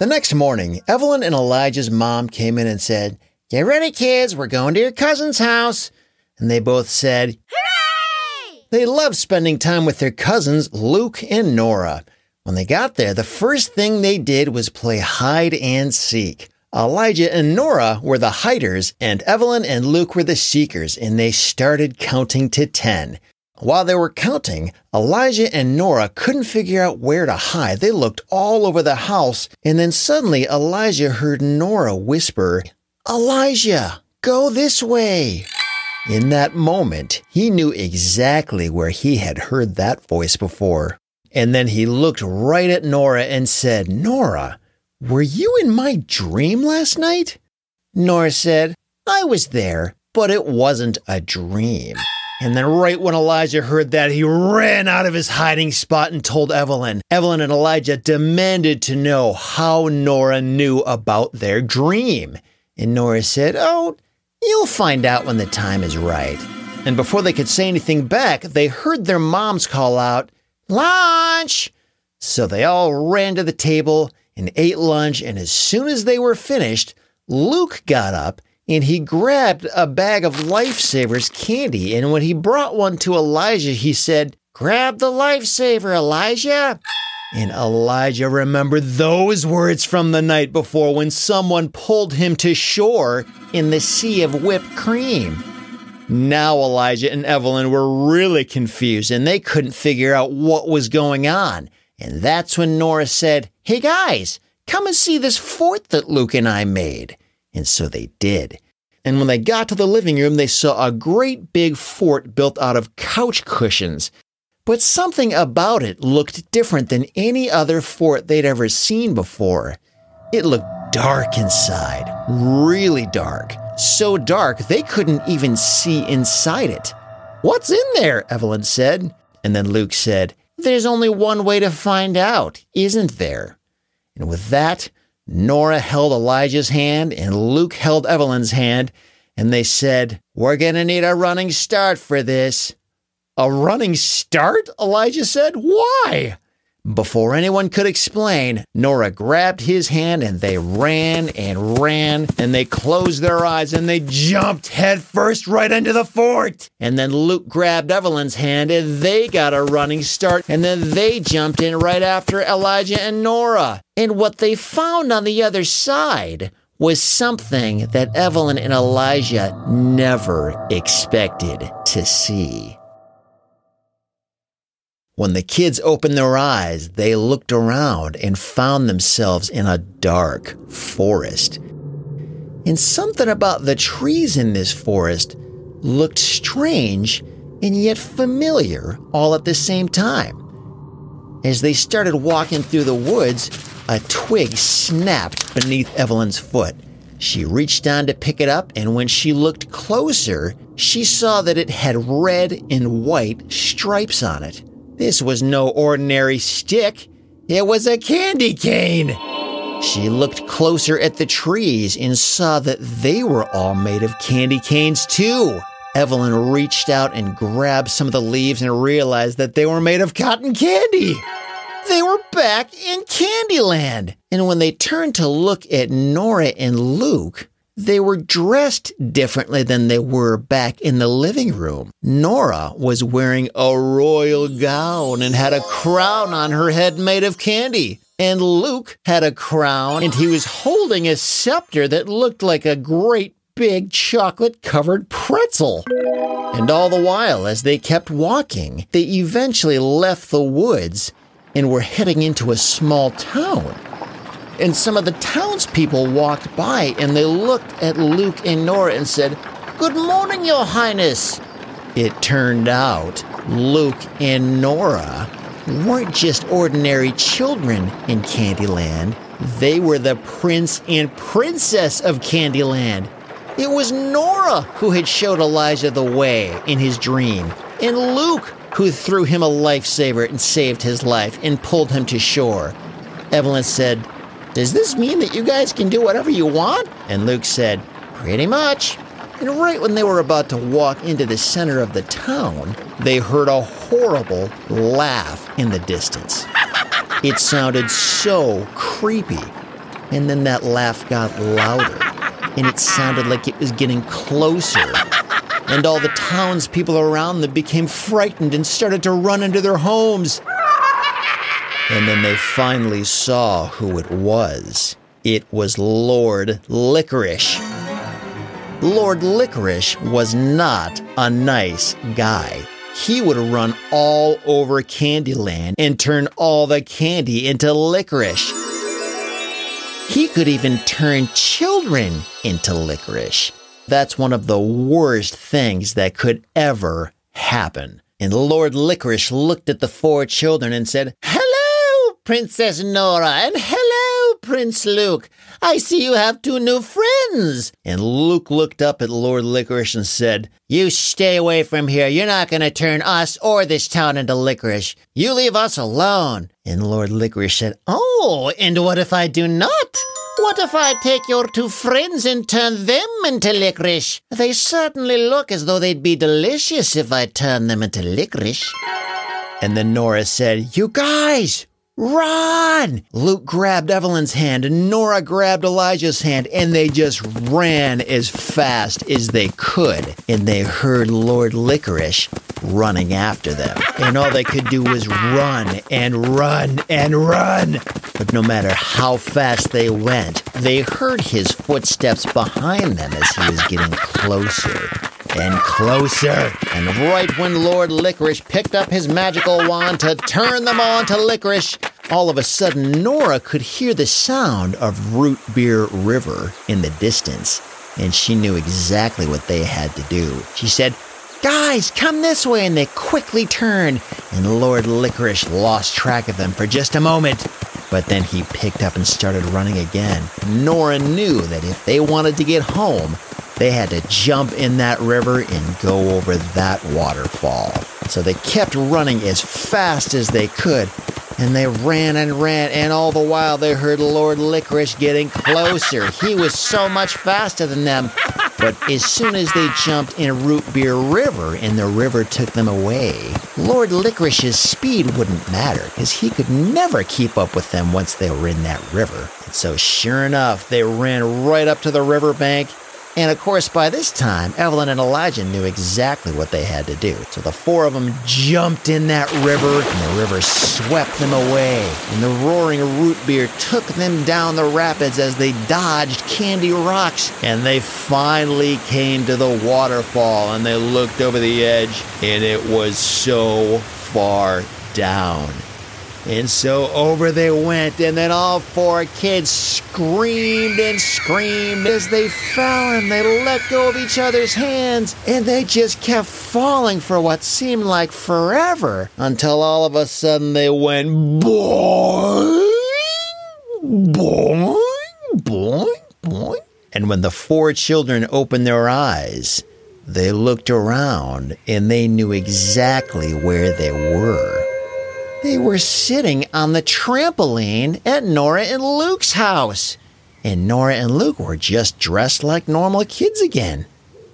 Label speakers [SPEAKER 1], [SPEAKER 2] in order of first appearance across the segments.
[SPEAKER 1] The next morning, Evelyn and Elijah's mom came in and said, Get ready, kids, we're going to your cousin's house. And they both said,
[SPEAKER 2] Hooray!
[SPEAKER 1] They loved spending time with their cousins, Luke and Nora. When they got there, the first thing they did was play hide and seek. Elijah and Nora were the hiders, and Evelyn and Luke were the seekers, and they started counting to 10. While they were counting, Elijah and Nora couldn't figure out where to hide. They looked all over the house, and then suddenly Elijah heard Nora whisper, Elijah, go this way. In that moment, he knew exactly where he had heard that voice before. And then he looked right at Nora and said, Nora, were you in my dream last night? Nora said, I was there, but it wasn't a dream. And then, right when Elijah heard that, he ran out of his hiding spot and told Evelyn. Evelyn and Elijah demanded to know how Nora knew about their dream. And Nora said, Oh, you'll find out when the time is right. And before they could say anything back, they heard their moms call out, Lunch! So they all ran to the table and ate lunch. And as soon as they were finished, Luke got up and he grabbed a bag of Lifesavers candy. And when he brought one to Elijah, he said, Grab the Lifesaver, Elijah. And Elijah remembered those words from the night before when someone pulled him to shore in the sea of whipped cream. Now Elijah and Evelyn were really confused and they couldn't figure out what was going on. And that's when Nora said, Hey guys, come and see this fort that Luke and I made. And so they did. And when they got to the living room, they saw a great big fort built out of couch cushions. But something about it looked different than any other fort they'd ever seen before. It looked dark inside, really dark. So dark they couldn't even see inside it. What's in there? Evelyn said. And then Luke said, There's only one way to find out, isn't there? And with that, Nora held Elijah's hand and Luke held Evelyn's hand, and they said, We're going to need a running start for this. A running start? Elijah said. Why? Before anyone could explain, Nora grabbed his hand and they ran and ran and they closed their eyes and they jumped headfirst right into the fort. And then Luke grabbed Evelyn's hand and they got a running start and then they jumped in right after Elijah and Nora. And what they found on the other side was something that Evelyn and Elijah never expected to see. When the kids opened their eyes, they looked around and found themselves in a dark forest. And something about the trees in this forest looked strange and yet familiar all at the same time. As they started walking through the woods, a twig snapped beneath Evelyn's foot. She reached down to pick it up, and when she looked closer, she saw that it had red and white stripes on it. This was no ordinary stick, it was a candy cane. She looked closer at the trees and saw that they were all made of candy canes too. Evelyn reached out and grabbed some of the leaves and realized that they were made of cotton candy. They were back in Candyland. And when they turned to look at Nora and Luke, they were dressed differently than they were back in the living room. Nora was wearing a royal gown and had a crown on her head made of candy. And Luke had a crown and he was holding a scepter that looked like a great big chocolate covered pretzel. And all the while, as they kept walking, they eventually left the woods and were heading into a small town. And some of the townspeople walked by and they looked at Luke and Nora and said, Good morning, Your Highness. It turned out Luke and Nora weren't just ordinary children in Candyland, they were the prince and princess of Candyland. It was Nora who had showed Elijah the way in his dream, and Luke who threw him a lifesaver and saved his life and pulled him to shore. Evelyn said, Does this mean that you guys can do whatever you want? And Luke said, Pretty much. And right when they were about to walk into the center of the town, they heard a horrible laugh in the distance. It sounded so creepy. And then that laugh got louder, and it sounded like it was getting closer. And all the townspeople around them became frightened and started to run into their homes. And then they finally saw who it was. It was Lord Licorice. Lord Licorice was not a nice guy. He would run all over Candyland and turn all the candy into licorice. He could even turn children into licorice. That's one of the worst things that could ever happen. And Lord Licorice looked at the four children and said, Princess Nora, and hello, Prince Luke. I see you have two new friends. And Luke looked up at Lord Licorice and said, You stay away from here. You're not going to turn us or this town into licorice. You leave us alone. And Lord Licorice said, Oh, and what if I do not? What if I take your two friends and turn them into licorice? They certainly look as though they'd be delicious if I turn them into licorice. And then Nora said, You guys, Run! Luke grabbed Evelyn's hand and Nora grabbed Elijah's hand and they just ran as fast as they could. And they heard Lord Licorice running after them. And all they could do was run and run and run. But no matter how fast they went, they heard his footsteps behind them as he was getting closer and closer. And right when Lord Licorice picked up his magical wand to turn them all into licorice, all of a sudden Nora could hear the sound of Root Beer River in the distance, and she knew exactly what they had to do. She said, Guys, come this way, and they quickly turned, and Lord Licorice lost track of them for just a moment. But then he picked up and started running again. Nora knew that if they wanted to get home, they had to jump in that river and go over that waterfall. So they kept running as fast as they could, and they ran and ran, and all the while they heard Lord Licorice getting closer. He was so much faster than them. But as soon as they jumped in Root Beer River and the river took them away, Lord Licorice's speed wouldn't matter because he could never keep up with them once they were in that river. And so, sure enough, they ran right up to the riverbank and of course, by this time, Evelyn and Elijah knew exactly what they had to do. So the four of them jumped in that river, and the river swept them away. And the roaring root beer took them down the rapids as they dodged candy rocks. And they finally came to the waterfall, and they looked over the edge, and it was so far down. And so over they went, and then all four kids screamed and screamed as they fell and they let go of each other's hands, and they just kept falling for what seemed like forever until all of a sudden they went boing, boing, boing, boing. And when the four children opened their eyes, they looked around and they knew exactly where they were. They were sitting on the trampoline at Nora and Luke's house. And Nora and Luke were just dressed like normal kids again.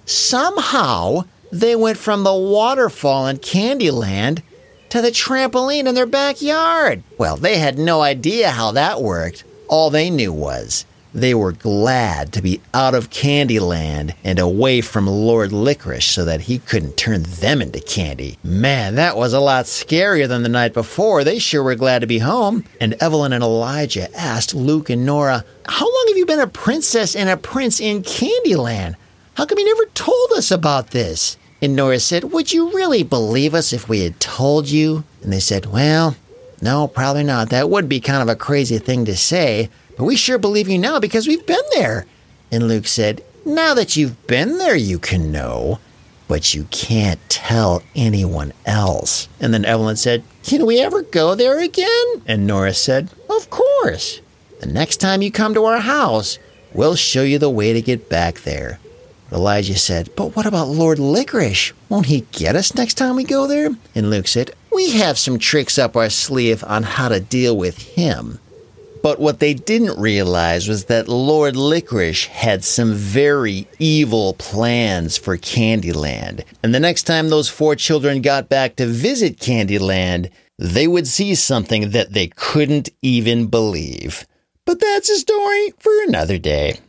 [SPEAKER 1] Somehow, they went from the waterfall in Candyland to the trampoline in their backyard. Well, they had no idea how that worked. All they knew was they were glad to be out of Candyland and away from Lord Licorice so that he couldn't turn them into candy. Man, that was a lot scarier than the night before. They sure were glad to be home. And Evelyn and Elijah asked Luke and Nora, How long have you been a princess and a prince in Candyland? How come you never told us about this? And Nora said, Would you really believe us if we had told you? And they said, Well, no, probably not. That would be kind of a crazy thing to say. But we sure believe you now because we've been there. And Luke said, Now that you've been there, you can know, but you can't tell anyone else. And then Evelyn said, Can we ever go there again? And Nora said, Of course. The next time you come to our house, we'll show you the way to get back there. Elijah said, But what about Lord Licorice? Won't he get us next time we go there? And Luke said, We have some tricks up our sleeve on how to deal with him. But what they didn't realize was that Lord Licorice had some very evil plans for Candyland. And the next time those four children got back to visit Candyland, they would see something that they couldn't even believe. But that's a story for another day.